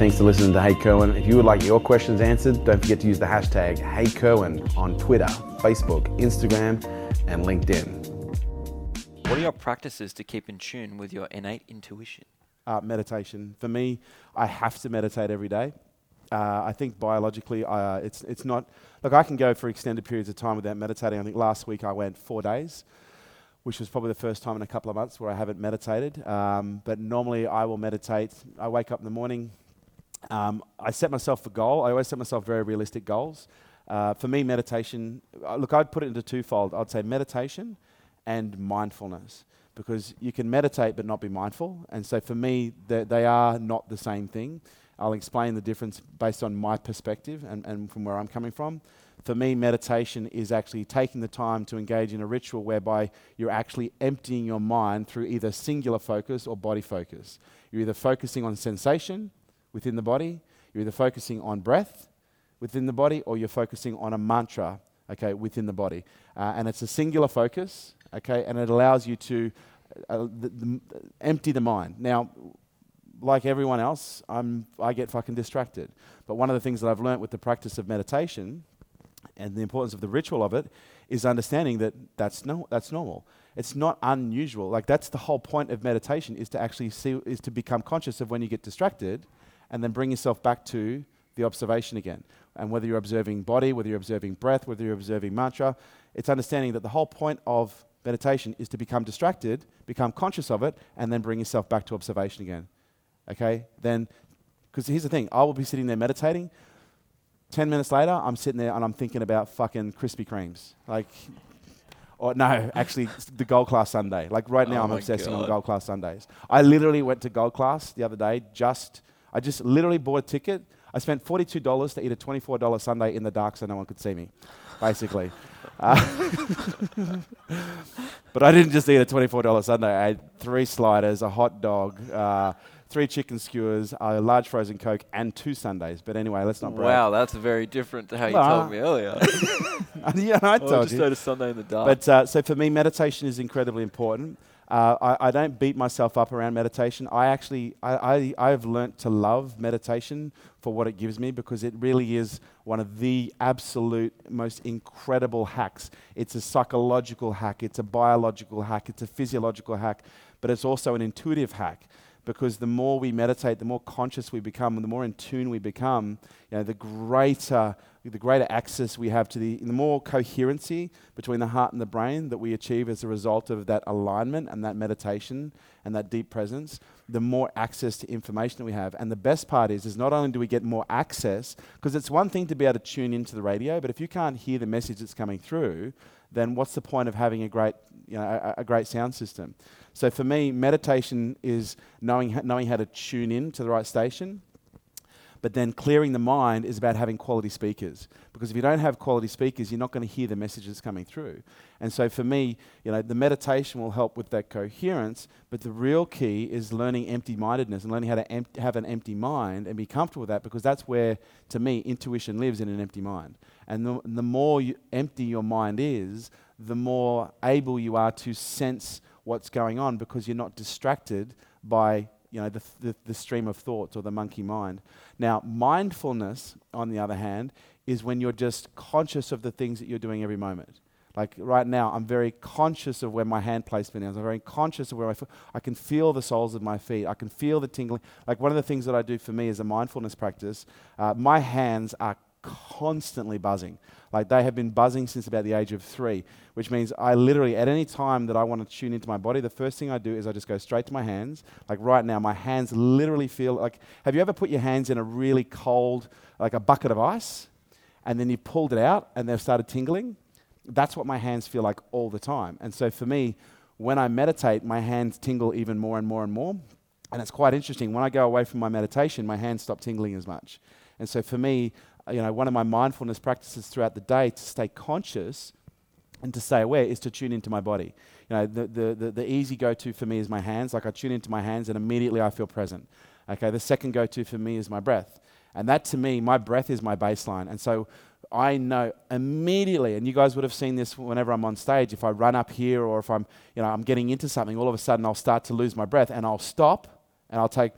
Thanks for listening to Hey Kerwin. If you would like your questions answered, don't forget to use the hashtag Hey Kerwin on Twitter, Facebook, Instagram, and LinkedIn. What are your practices to keep in tune with your innate intuition? Uh, meditation. For me, I have to meditate every day. Uh, I think biologically, uh, it's, it's not. Look, I can go for extended periods of time without meditating. I think last week I went four days, which was probably the first time in a couple of months where I haven't meditated. Um, but normally I will meditate. I wake up in the morning. Um, I set myself a goal. I always set myself very realistic goals. Uh, for me, meditation, uh, look, I'd put it into twofold. I'd say meditation and mindfulness because you can meditate but not be mindful. And so for me, they are not the same thing. I'll explain the difference based on my perspective and, and from where I'm coming from. For me, meditation is actually taking the time to engage in a ritual whereby you're actually emptying your mind through either singular focus or body focus. You're either focusing on sensation within the body, you're either focusing on breath within the body, or you're focusing on a mantra, okay, within the body. Uh, and it's a singular focus, okay, and it allows you to uh, the, the, empty the mind. Now, like everyone else, I'm, I get fucking distracted. But one of the things that I've learned with the practice of meditation and the importance of the ritual of it is understanding that that's, no, that's normal. It's not unusual. Like that's the whole point of meditation is to actually see, is to become conscious of when you get distracted and then bring yourself back to the observation again. And whether you're observing body, whether you're observing breath, whether you're observing mantra, it's understanding that the whole point of meditation is to become distracted, become conscious of it, and then bring yourself back to observation again. Okay? Then, because here's the thing I will be sitting there meditating. 10 minutes later, I'm sitting there and I'm thinking about fucking Krispy Kremes. Like, or no, actually, the gold class sundae. Like right now, oh I'm obsessing God. on gold class sundaes. I literally went to gold class the other day. Just, I just literally bought a ticket. I spent $42 to eat a $24 sundae in the dark so no one could see me, basically. Uh, but I didn't just eat a $24 sundae. I had three sliders, a hot dog, uh, three chicken skewers, a large frozen Coke, and two sundaes. But anyway, let's not brag. Wow, that's very different to how you told me earlier. yeah, I told oh, just you. Just a sundae in the dark. But uh, so for me, meditation is incredibly important. Uh, I, I, don't beat myself up around meditation. I actually, I, I, have learnt to love meditation for what it gives me because it really is one of the absolute most incredible hacks. It's a psychological hack, it's a biological hack, it's a physiological hack, but it's also an intuitive hack because the more we meditate, the more conscious we become, and the more in tune we become, you know, the greater the greater access we have to the, the more coherency between the heart and the brain that we achieve as a result of that alignment and that meditation and that deep presence, the more access to information that we have. And the best part is, is not only do we get more access, because it's one thing to be able to tune into the radio, but if you can't hear the message that's coming through, then what's the point of having a great, you know, a, a great sound system? So for me, meditation is knowing, knowing how to tune in to the right station but then clearing the mind is about having quality speakers. Because if you don't have quality speakers, you're not going to hear the messages coming through. And so for me, you know, the meditation will help with that coherence, but the real key is learning empty mindedness and learning how to em- have an empty mind and be comfortable with that because that's where, to me, intuition lives in an empty mind. And the, the more you empty your mind is, the more able you are to sense what's going on because you're not distracted by you know, the, the, the, stream of thoughts or the monkey mind. Now, mindfulness, on the other hand, is when you're just conscious of the things that you're doing every moment. Like right now, I'm very conscious of where my hand placement is. I'm very conscious of where my foot. I can feel the soles of my feet. I can feel the tingling. Like one of the things that I do for me is a mindfulness practice. Uh, my hands are constantly buzzing. Like they have been buzzing since about the age of three, which means I literally, at any time that I want to tune into my body, the first thing I do is I just go straight to my hands. Like right now, my hands literally feel like have you ever put your hands in a really cold, like a bucket of ice, and then you pulled it out and they've started tingling? That's what my hands feel like all the time. And so for me, when I meditate, my hands tingle even more and more and more. And it's quite interesting. When I go away from my meditation, my hands stop tingling as much. And so for me, Uh, you know, one of my mindfulness practices throughout the day to stay conscious and to stay aware is to tune into my body. You know, the, the, the, the easy go to for me is my hands. Like I tune into my hands and immediately I feel present. Okay, the second go to for me is my breath. And that to me, my breath is my baseline. And so I know immediately, and you guys would have seen this whenever I'm on stage, if I run up here or if I'm, you know, I'm getting into something, all of a sudden I'll start to lose my breath and I'll stop and I'll take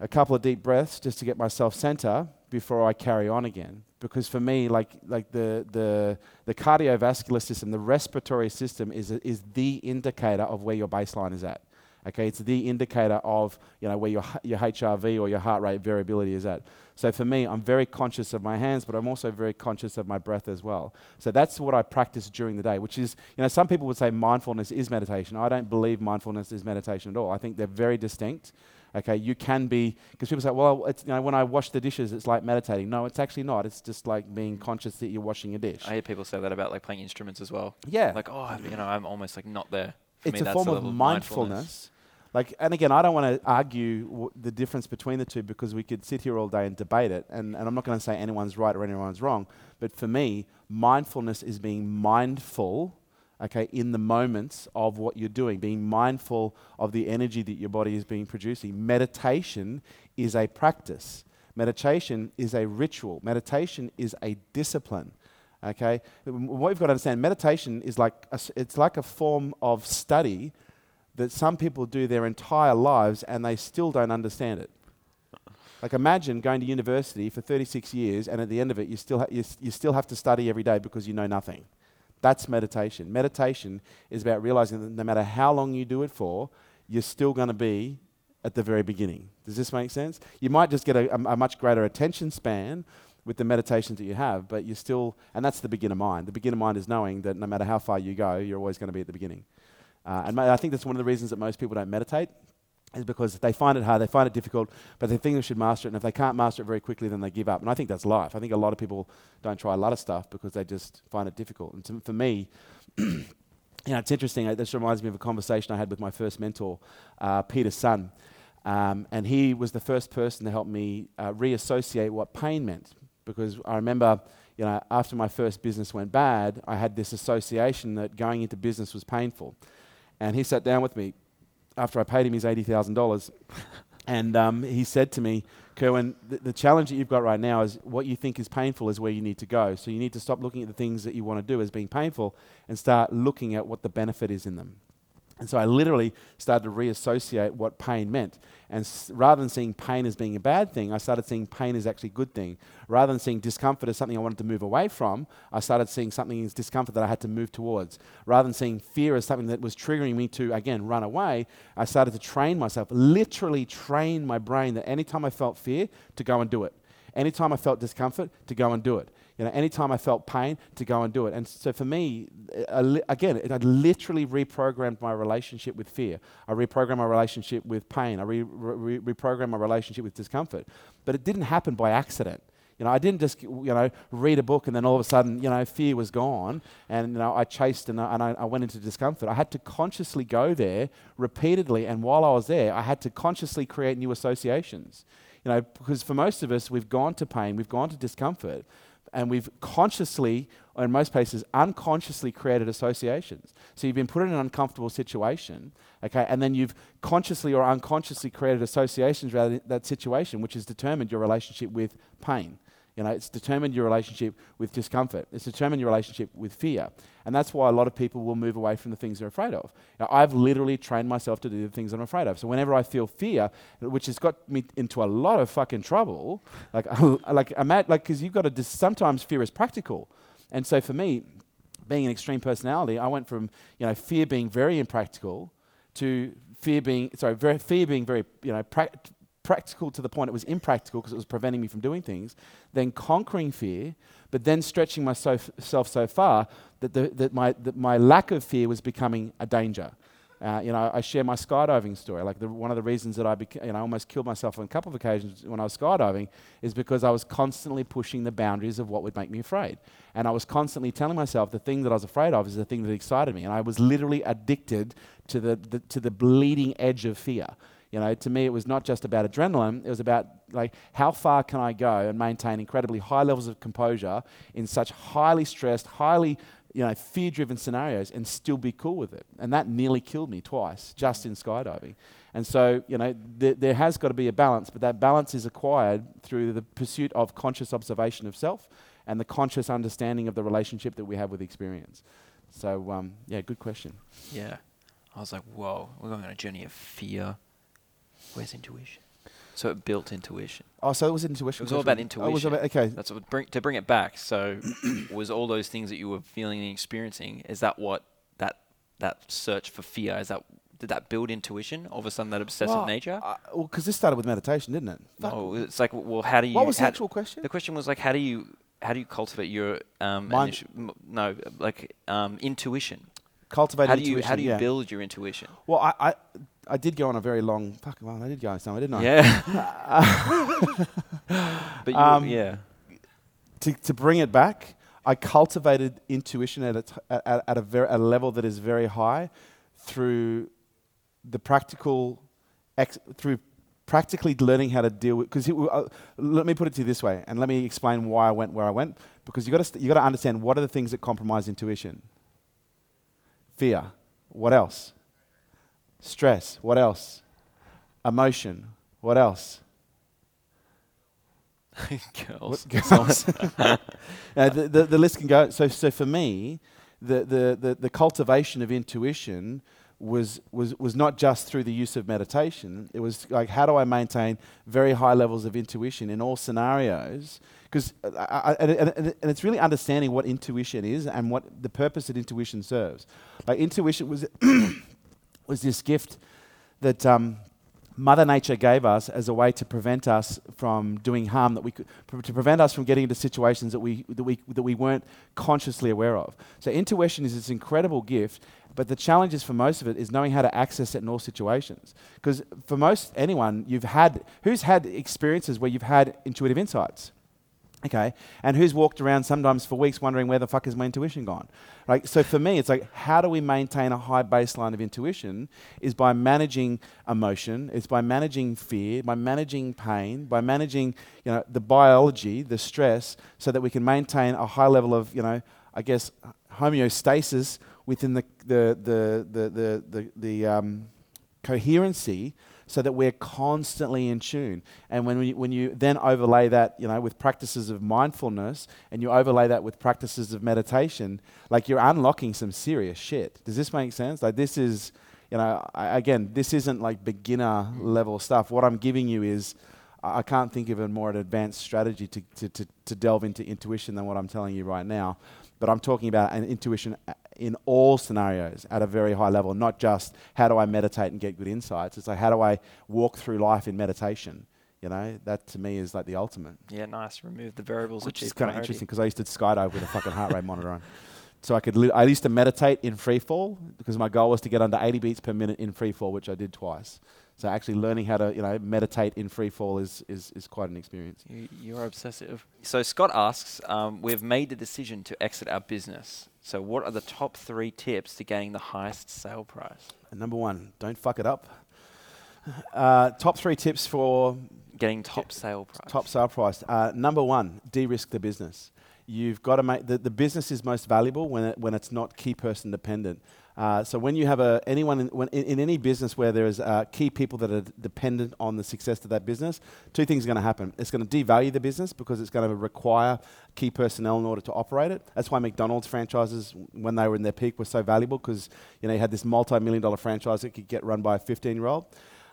a couple of deep breaths just to get myself center before I carry on again. Because for me, like, like the, the, the cardiovascular system, the respiratory system is, is the indicator of where your baseline is at. Okay, it's the indicator of you know where your your HRV or your heart rate variability is at. So for me, I'm very conscious of my hands, but I'm also very conscious of my breath as well. So that's what I practice during the day, which is you know some people would say mindfulness is meditation. I don't believe mindfulness is meditation at all. I think they're very distinct. Okay, you can be because people say, well, it's, you know, when I wash the dishes, it's like meditating. No, it's actually not. It's just like being conscious that you're washing a dish. I hear people say that about like playing instruments as well. Yeah, Like, oh, you know, I'm almost like not there. For it's me, a that's form the of level mindfulness. Like, and again, I don't want to argue w- the difference between the two because we could sit here all day and debate it. And, and I'm not going to say anyone's right or anyone's wrong. But for me, mindfulness is being mindful, okay, in the moments of what you're doing, being mindful of the energy that your body is being producing. Meditation is a practice. Meditation is a ritual. Meditation is a discipline. Okay, what we've got to understand, meditation is like a it's like a form of study that some people do their entire lives and they still don't understand it. Like imagine going to university for 36 years and at the end of it you still, ha- you, you still have to study every day because you know nothing. That's meditation. Meditation is about realizing that no matter how long you do it for, you're still going to be at the very beginning. Does this make sense? You might just get a, a, a much greater attention span with the meditations that you have, but you're still, and that's the beginner mind. The beginner mind is knowing that no matter how far you go, you're always going to be at the beginning. Uh, and I think that's one of the reasons that most people don't meditate, is because they find it hard, they find it difficult, but they think they should master it. And if they can't master it very quickly, then they give up. And I think that's life. I think a lot of people don't try a lot of stuff because they just find it difficult. And to, for me, you know, it's interesting. uh, This reminds me of a conversation I had with my first mentor, uh, Peter Sun. Um, and he was the first person to help me uh, reassociate what pain meant. Because I remember, you know, after my first business went bad, I had this association that going into business was painful. And he sat down with me after I paid him his $80,000. and um, he said to me, Kerwin, the, the challenge that you've got right now is what you think is painful is where you need to go. So you need to stop looking at the things that you want to do as being painful and start looking at what the benefit is in them. And so I literally started to reassociate what pain meant. And s- rather than seeing pain as being a bad thing, I started seeing pain as actually a good thing. Rather than seeing discomfort as something I wanted to move away from, I started seeing something as discomfort that I had to move towards. Rather than seeing fear as something that was triggering me to, again, run away, I started to train myself, literally train my brain that anytime I felt fear, to go and do it. Anytime I felt discomfort, to go and do it. You know, anytime I felt pain, to go and do it. And so for me, again, I literally reprogrammed my relationship with fear. I reprogrammed my relationship with pain. I re- re- reprogrammed my relationship with discomfort. But it didn't happen by accident. You know, I didn't just, you know, read a book and then all of a sudden, you know, fear was gone and, you know, I chased and, I, and I went into discomfort. I had to consciously go there repeatedly. And while I was there, I had to consciously create new associations. You know, because for most of us, we've gone to pain, we've gone to discomfort, and we've consciously, or in most cases, unconsciously created associations. So you've been put in an uncomfortable situation, okay, and then you've consciously or unconsciously created associations around that situation, which has determined your relationship with pain. You know, it's determined your relationship with discomfort. It's determined your relationship with fear. And that's why a lot of people will move away from the things they're afraid of. Now, I've literally trained myself to do the things I'm afraid of. So whenever I feel fear, which has got me into a lot of fucking trouble, like, like, I'm at, like, because you've got to, dis- sometimes fear is practical. And so for me, being an extreme personality, I went from, you know, fear being very impractical to fear being, sorry, very, fear being very, you know, prac- practical to the point it was impractical because it was preventing me from doing things, then conquering fear, but then stretching myself so far that, the, that, my, that my lack of fear was becoming a danger. Uh, you know, I share my skydiving story. Like the, one of the reasons that I, beca- you know, almost killed myself on a couple of occasions when I was skydiving is because I was constantly pushing the boundaries of what would make me afraid. And I was constantly telling myself the thing that I was afraid of is the thing that excited me. And I was literally addicted to the, the to the bleeding edge of fear. You know, to me, it was not just about adrenaline. It was about like how far can I go and maintain incredibly high levels of composure in such highly stressed, highly you know, fear-driven scenarios and still be cool with it. And that nearly killed me twice just in skydiving. And so, you know, th- there has got to be a balance, but that balance is acquired through the pursuit of conscious observation of self and the conscious understanding of the relationship that we have with experience. So, um, yeah, good question. Yeah. I was like, whoa, we're going on a journey of fear. Where's intuition? So it built intuition. Oh, so it was intuition. It was all about question. Oh, was intuition. about, okay. That's what bring, to bring it back. So, was all those things that you were feeling and experiencing? Is that what that that search for fear? Is that did that build intuition? All of a sudden, that obsessive Well, nature. uh, well, because this started with meditation, didn't it? No, it's like, well, how do you? What was the actual question? The question was like, how do you how do you cultivate your um Mind- initi- m- no like um intuition? Cultivate How do you how do you yeah. build your intuition? Well, I, I, I did go on a very long. Fuck, well, I did go on somewhere, didn't I? Yeah. but you, Um, yeah. to, to bring it back, I cultivated intuition at a, t- at, at a, very, a level that is very high through the practical, ex, through practically learning how to deal with. Because uh, let me put it to you this way, and let me explain why I went where I went. Because you got to st- you got to understand what are the things that compromise intuition. Fear. What else? Stress. What else? Emotion. What else? Girls. What- girls. uh, the, the, the list can go. So, so for me, the, the, the, the cultivation of intuition was, was, was not just through the use of meditation. It was like, how do I maintain very high levels of intuition in all scenarios? Because and, and, and it's really understanding what intuition is and what the purpose that intuition serves. Like intuition was was this gift that um, Mother Nature gave us as a way to prevent us from doing harm, that we could, to prevent us from getting into situations that we, that, we, that we weren't consciously aware of. So intuition is this incredible gift, but the challenge is for most of it is knowing how to access it in all situations. Because for most anyone, you've had, who's had experiences where you've had intuitive insights? Okay, and who's walked around sometimes for weeks wondering where the fuck is my intuition gone? Right. So for me, it's like how do we maintain a high baseline of intuition? Is by managing emotion. It's by managing fear. By managing pain. By managing you know the biology, the stress, so that we can maintain a high level of you know I guess homeostasis within the the the the the the, the um, coherency so that we're constantly in tune. And when, we, when you then overlay that, you know, with practices of mindfulness and you overlay that with practices of meditation, like you're unlocking some serious shit. Does this make sense? Like this is, you know, I, again, this isn't like beginner level stuff. What I'm giving you is, I can't think of a more advanced strategy to, to, to, to delve into intuition than what I'm telling you right now. But I'm talking about an intuition in all scenarios at a very high level, not just how do I meditate and get good insights. It's like how do I walk through life in meditation. You know, that to me is like the ultimate. Yeah, nice. Remove the variables. Which is kind of interesting because I used to skydive with a fucking heart rate monitor on. So I could, li- I used to meditate in free fall because my goal was to get under 80 beats per minute in free fall, which I did twice. So actually learning how to, you know, meditate in free fall is, is, is quite an experience. You, you are obsessive. So Scott asks, um, we've made the decision to exit our business. So what are the top three tips to gaining the highest sale price? And number one, don't fuck it up. Uh, top three tips for Getting top sale price. top sale price. Uh, number one, de-risk the business. You've got to make the, the business is most valuable when it, when it's not key person dependent. Uh, so when you have a anyone in, when, in, in any business where there is uh, key people that are dependent on the success of that business, two things are going to happen. It's going to devalue the business because it's going to require key personnel in order to operate it. That's why McDonald's franchises, when they were in their peak, were so valuable because you know you had this multi-million dollar franchise that could get run by a 15-year-old,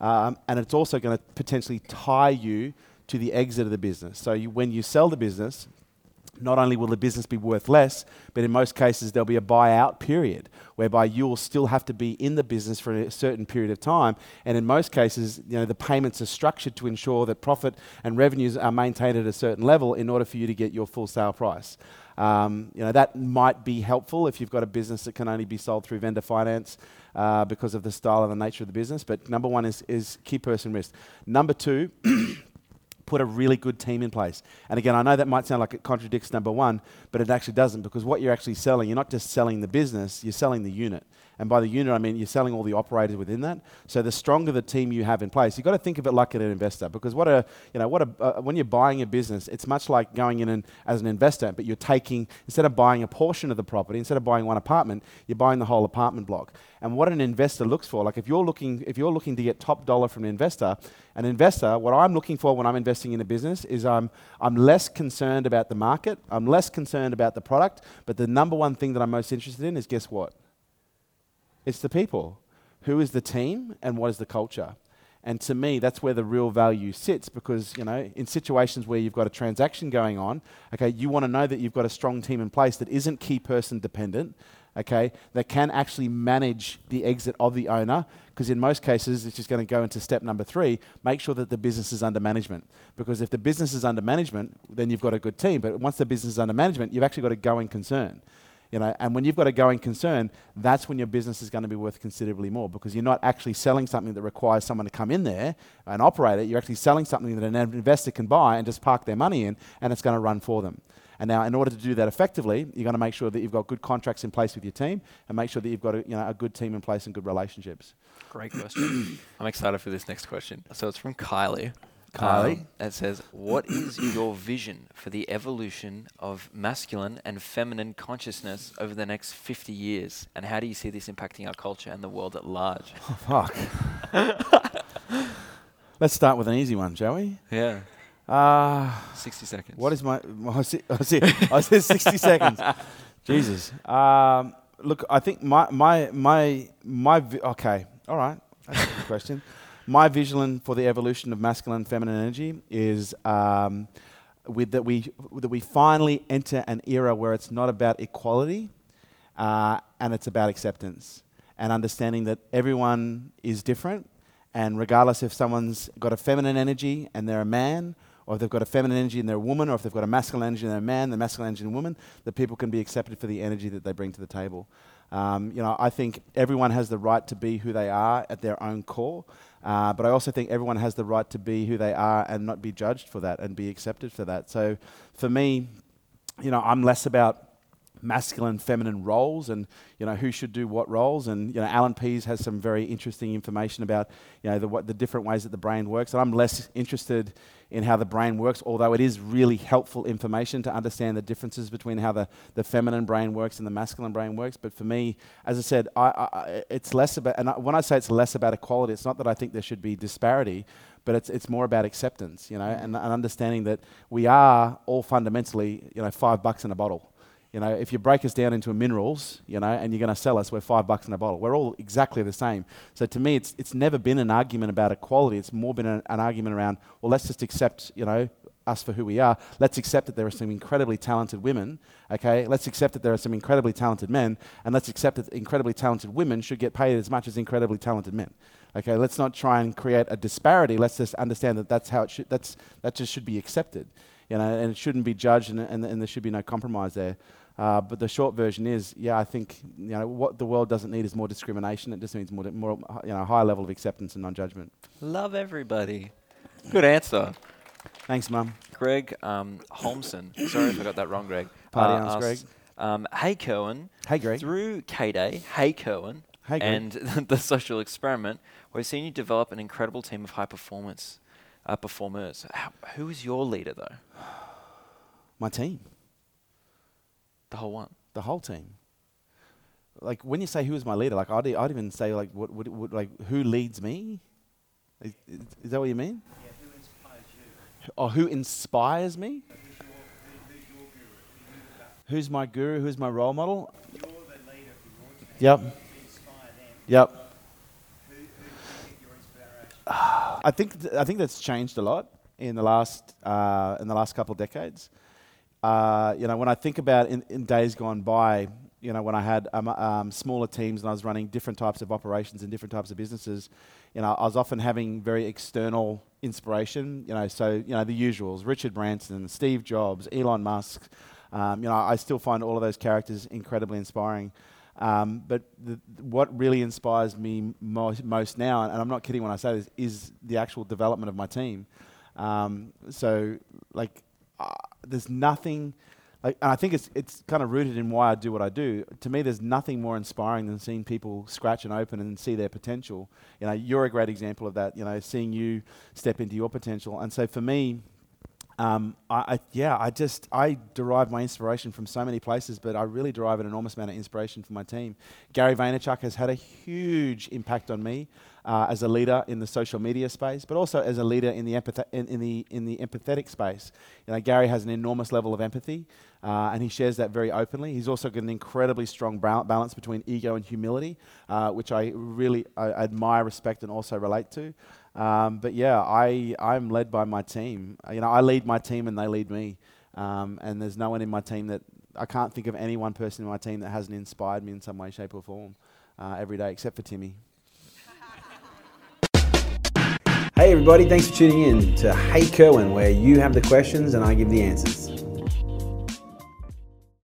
um, and it's also going to potentially tie you to the exit of the business. So you, when you sell the business, not only will the business be worth less, but in most cases there'll be a buyout period whereby you will still have to be in the business for a certain period of time. And in most cases, you know, the payments are structured to ensure that profit and revenues are maintained at a certain level in order for you to get your full sale price. Um, you know, that might be helpful if you've got a business that can only be sold through vendor finance uh, because of the style and the nature of the business. But number one is, is key person risk. Number two, put a really good team in place. And again, I know that might sound like it contradicts number one, but it actually doesn't because what you're actually selling, you're not just selling the business, you're selling the unit. And by the unit, I mean you're selling all the operators within that. So the stronger the team you have in place, you've got to think of it like an investor because what a, you know, what a, uh, when you're buying a business, it's much like going in and, as an investor, but you're taking, instead of buying a portion of the property, instead of buying one apartment, you're buying the whole apartment block. And what an investor looks for, like if you're looking, if you're looking to get top dollar from an investor, an investor, what I'm looking for when I'm investing in a business is I'm, I'm less concerned about the market, I'm less concerned about the product, but the number one thing that I'm most interested in is guess what? It's the people. Who is the team and what is the culture? And to me, that's where the real value sits because, you know, in situations where you've got a transaction going on, okay, you want to know that you've got a strong team in place that isn't key person dependent, okay, that can actually manage the exit of the owner. Because in most cases, it's just going to go into step number three make sure that the business is under management. Because if the business is under management, then you've got a good team. But once the business is under management, you've actually got a going concern. You know, and when you've got a going concern, that's when your business is going to be worth considerably more because you're not actually selling something that requires someone to come in there and operate it. You're actually selling something that an investor can buy and just park their money in, and it's going to run for them. And now, in order to do that effectively, you're going to make sure that you've got good contracts in place with your team, and make sure that you've got a, you know, a good team in place and good relationships. Great question. I'm excited for this next question. So it's from Kylie. Kylie. Um, it says, What is your vision for the evolution of masculine and feminine consciousness over the next 50 years? And how do you see this impacting our culture and the world at large? Fuck. Let's start with an easy one, shall we? Yeah. Uh, 60 seconds. what is my. my I see, I see, I said 60 seconds. Jesus. Um, look, I think my. my, my, my vi- okay, all right. That's a good question. My vision for the evolution of masculine and feminine energy is um, with that, we, that we finally enter an era where it's not about equality uh, and it's about acceptance and understanding that everyone is different. And regardless if someone's got a feminine energy and they're a man, or if they've got a feminine energy and they're a woman, or if they've got a masculine energy and they're a man, the masculine energy and woman, that people can be accepted for the energy that they bring to the table. Um, you know, I think everyone has the right to be who they are at their own core, uh, but I also think everyone has the right to be who they are and not be judged for that and be accepted for that. So, for me, you know, I'm less about masculine feminine roles and you know who should do what roles. And you know Allan Pease has some very interesting information about you know the what the different ways that the brain works. And I'm less interested in how the brain works although it is really helpful information to understand the differences between how the, the feminine brain works and the masculine brain works. But for me as I said I, I, it's less about and I, when I say it's less about equality it's not that I think there should be disparity but it's, it's more about acceptance you know mm. and, and understanding that we are all fundamentally you know five bucks in a bottle you know, if you break us down into minerals, you know, and you're going to sell us, we're five bucks in a bottle. We're all exactly the same. So to me, it's, it's never been an argument about equality. It's more been an, an argument around, well, let's just accept, you know, us for who we are. Let's accept that there are some incredibly talented women, okay? Let's accept that there are some incredibly talented men, and let's accept that incredibly talented women should get paid as much as incredibly talented men. Okay, let's not try and create a disparity. Let's just understand that that's how it should, that's, that just should be accepted, you know, and it shouldn't be judged, and, and, and there should be no compromise there. Uh, but the short version is, yeah, I think you know what the world doesn't need is more discrimination. It just needs more, more you know, a higher level of acceptance and non-judgment. Love everybody. Good answer. Thanks, Mum. Greg um, Holmson. Sorry if I got that wrong, Greg. Party uh, on, Greg. Um, hey, Kerwin. Hey, Greg. Through K Day, Hey, Kerwin, Hey, Greg. and the social experiment, we've seen you develop an incredible team of high performance uh, performers. How, who is your leader, though? My team, The whole one. the whole team. Like when you say who is my leader, like I'd, I'd even say like what, what, what like who leads me? Is, is- is that what you mean? Yeah, who inspires you? Or who inspires me? Who's my guru? Who's my role model? Yep. Yep. I think th- I think that's changed a lot in the last uh, in the last couple of decades. Uh, you know, when I think about in, in days gone by, you know, when I had um, um, smaller teams and I was running different types of operations and different types of businesses, you know, I was often having very external inspiration. You know, so you know the usuals: Richard Branson, Steve Jobs, Elon Musk. Um, you know, I still find all of those characters incredibly inspiring. Um, but the, what really inspires me mo- most now, and I'm not kidding when I say this, is the actual development of my team. Um, so, like, uh, there's nothing, like, and I think it's it's kind of rooted in why I do what I do. To me, there's nothing more inspiring than seeing people scratch and open and see their potential. You know, you're a great example of that. You know, seeing you step into your potential, and so for me, um, I, I, yeah, I just I derive my inspiration from so many places, but I really derive an enormous amount of inspiration from my team. Gary Vaynerchuk has had a huge impact on me uh, as a leader in the social media space, but also as a leader in the empath- in, in the in the empathetic space. You know, Gary has an enormous level of empathy, uh, and he shares that very openly. He's also got an incredibly strong balance between ego and humility, uh, which I really I admire, respect, and also relate to. Um, but yeah, I, I'm led by my team. Uh, You know, I lead my team and they lead me. Um, and there's no one in my team that I can't think of any one person in my team that hasn't inspired me in some way, shape, or form uh, every day, except for Timmy. Hey everybody, thanks for tuning in to Hey Kerwin, where you have the questions and I give the answers.